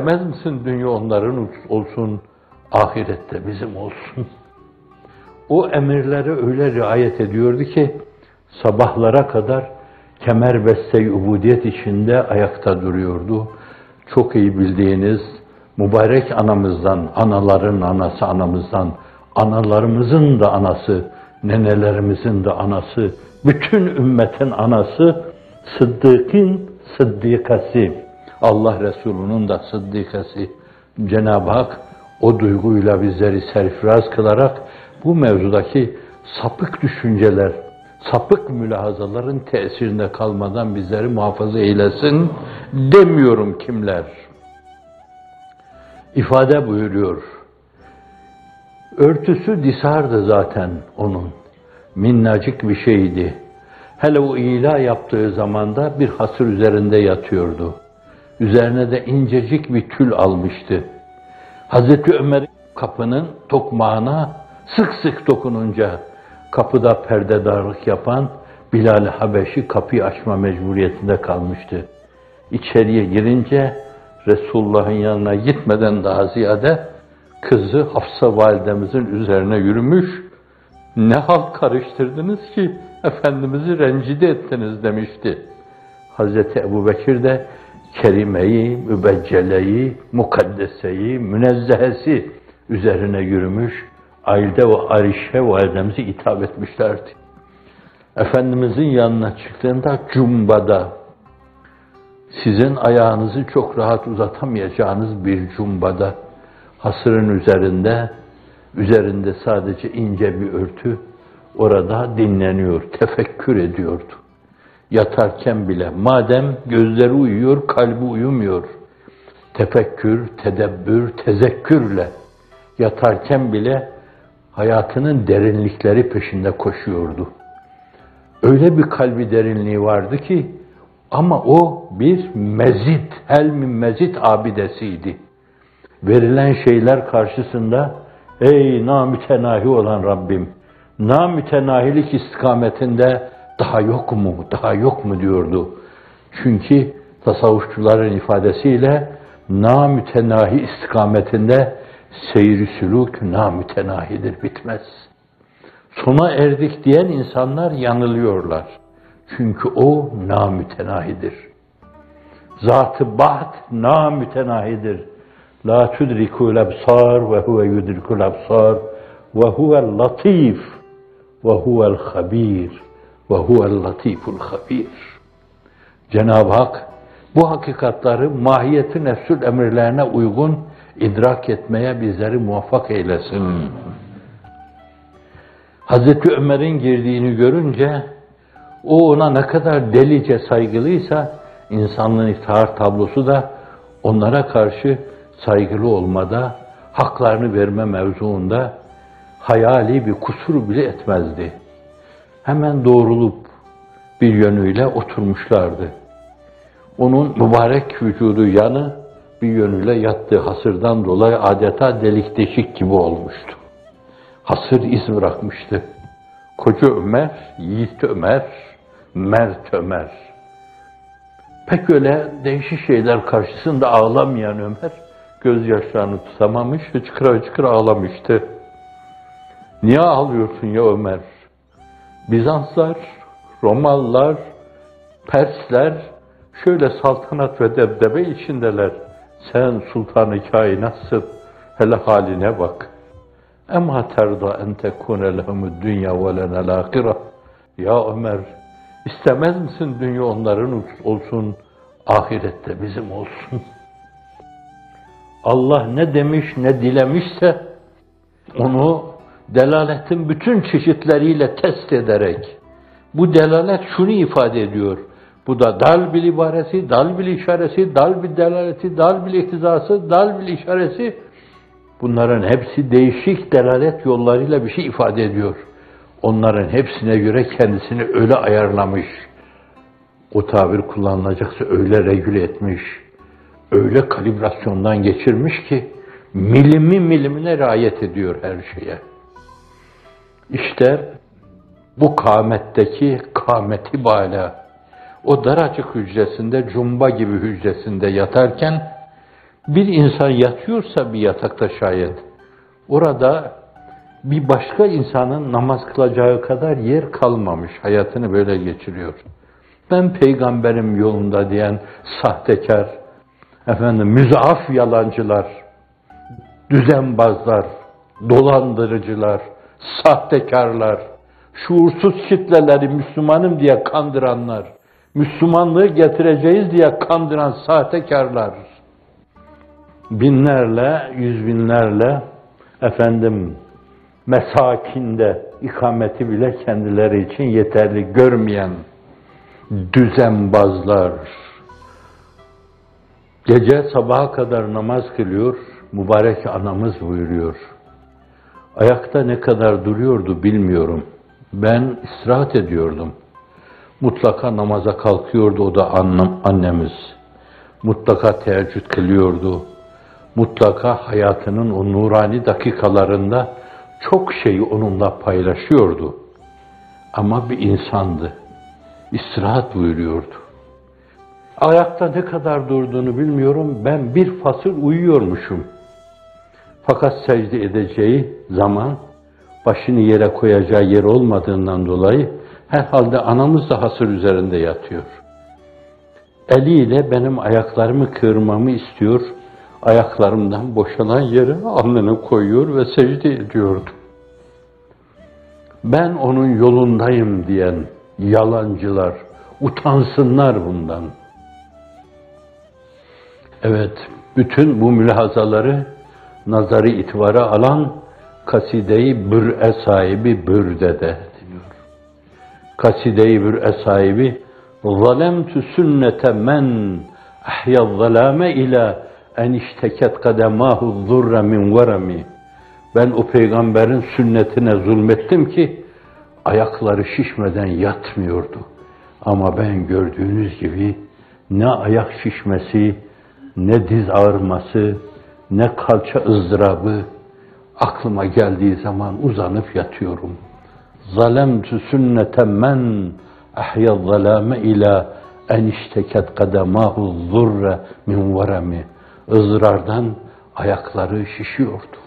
İstemez misin dünya onların olsun, ahirette bizim olsun? O emirlere öyle riayet ediyordu ki, sabahlara kadar kemer beste ubudiyet içinde ayakta duruyordu. Çok iyi bildiğiniz mübarek anamızdan, anaların anası anamızdan, analarımızın da anası, nenelerimizin de anası, bütün ümmetin anası, Sıddık'ın sıddikası, Allah Resulü'nün de sıddikası. Cenab-ı Hak o duyguyla bizleri serfiraz kılarak bu mevzudaki sapık düşünceler, sapık mülahazaların tesirinde kalmadan bizleri muhafaza eylesin demiyorum kimler. İfade buyuruyor. Örtüsü disardı zaten onun. Minnacık bir şeydi. Hele o ila yaptığı zamanda bir hasır üzerinde yatıyordu. Üzerine de incecik bir tül almıştı. Hazreti Ömer kapının tokmağına sık sık dokununca kapıda perdedarlık yapan Bilal Habeşi kapıyı açma mecburiyetinde kalmıştı. İçeriye girince Resulullah'ın yanına gitmeden daha ziyade kızı Hafsa validemizin üzerine yürümüş, ne halt karıştırdınız ki Efendimiz'i rencide ettiniz demişti. Hazreti Ebu Bekir de kerimeyi, mübecceleyi, mukaddeseyi, münezzehesi üzerine yürümüş, Ailde ve Arişe validemizi hitap etmişlerdi. Efendimizin yanına çıktığında cumbada, sizin ayağınızı çok rahat uzatamayacağınız bir cumbada, hasırın üzerinde, üzerinde sadece ince bir örtü, orada dinleniyor, tefekkür ediyordu. Yatarken bile, madem gözleri uyuyor, kalbi uyumuyor, tefekkür, tedebbür, tezekkürle yatarken bile hayatının derinlikleri peşinde koşuyordu. Öyle bir kalbi derinliği vardı ki ama o bir mezit, helmi mezit abidesiydi. Verilen şeyler karşısında ey namütenahi olan Rabbim, namütenahilik istikametinde daha yok mu, daha yok mu diyordu. Çünkü tasavvufçuların ifadesiyle namütenahi istikametinde seyri sülük namütenahidir, bitmez. Sona erdik diyen insanlar yanılıyorlar. Çünkü o namütenahidir. Zat-ı baht namütenahidir. La tudrikul absar ve huve yudrikul absar ve huvel latif ve huvel habir ve huvel latiful habir. Cenab-ı Hak bu hakikatları mahiyeti nefsül emirlerine uygun idrak etmeye bizleri muvaffak eylesin. Hazreti Ömer'in girdiğini görünce o ona ne kadar delice saygılıysa insanlığın iftihar tablosu da onlara karşı saygılı olmada, haklarını verme mevzuunda hayali bir kusur bile etmezdi. Hemen doğrulup bir yönüyle oturmuşlardı. Onun mübarek vücudu yanı bir yönüyle yattığı hasırdan dolayı adeta delik deşik gibi olmuştu. Hasır iz bırakmıştı. Koca Ömer, Yiğit Ömer, Mert Ömer. Pek öyle değişik şeyler karşısında ağlamayan Ömer, gözyaşlarını tutamamış, hıçkıra hıçkıra ağlamıştı. Niye ağlıyorsun ya Ömer? Bizanslar, Romalılar, Persler şöyle saltanat ve debdebe içindeler. Sen sultanı kainatsın, hele haline bak. Emma terda en tekune lehumud dünya ve lenel. Ya Ömer, istemez misin dünya onların olsun, ahirette bizim olsun? Allah ne demiş ne dilemişse onu delaletin bütün çeşitleriyle test ederek bu delalet şunu ifade ediyor. Bu da dal bil ibaresi, dal bil işaresi, dal bil delaleti, dal bil iktizası, dal bil işaresi. Bunların hepsi değişik delalet yollarıyla bir şey ifade ediyor. Onların hepsine göre kendisini öyle ayarlamış. O tabir kullanılacaksa öyle regüle etmiş. Öyle kalibrasyondan geçirmiş ki milimi milimine riayet ediyor her şeye. İşte bu kametteki kameti bala, o daracık hücresinde, cumba gibi hücresinde yatarken, bir insan yatıyorsa bir yatakta şayet, orada bir başka insanın namaz kılacağı kadar yer kalmamış, hayatını böyle geçiriyor. Ben peygamberim yolunda diyen sahtekar, efendim müzaaf yalancılar, düzenbazlar, dolandırıcılar, sahtekarlar, şuursuz kitleleri Müslümanım diye kandıranlar, Müslümanlığı getireceğiz diye kandıran sahtekarlar, binlerle, yüz binlerle efendim mesakinde ikameti bile kendileri için yeterli görmeyen düzenbazlar, gece sabaha kadar namaz kılıyor, mübarek anamız buyuruyor. Ayakta ne kadar duruyordu bilmiyorum. Ben istirahat ediyordum. Mutlaka namaza kalkıyordu o da annem, annemiz. Mutlaka teheccüd kılıyordu. Mutlaka hayatının o nurani dakikalarında çok şeyi onunla paylaşıyordu. Ama bir insandı. İstirahat buyuruyordu. Ayakta ne kadar durduğunu bilmiyorum. Ben bir fasıl uyuyormuşum. Fakat secde edeceği zaman başını yere koyacağı yer olmadığından dolayı herhalde anamız da hasır üzerinde yatıyor. Eliyle benim ayaklarımı kırmamı istiyor. Ayaklarımdan boşalan yere alnını koyuyor ve secde ediyordu. Ben onun yolundayım diyen yalancılar utansınlar bundan. Evet, bütün bu mülahazaları nazarı itibara alan kaside-i bür'e sahibi Bürde'de deniyor. Kaside-i bür'e sahibi zalemtü sünnete men ahya zalame ila en işteket kademahu zurre min veremi ben o peygamberin sünnetine zulmettim ki ayakları şişmeden yatmıyordu. Ama ben gördüğünüz gibi ne ayak şişmesi, ne diz ağrıması, ne kalça ızdırabı aklıma geldiği zaman uzanıp yatıyorum. Zalemtü sünnete men ahya zalame ila en işteket kademahu zurre min veremi. ızdırardan ayakları şişiyordu.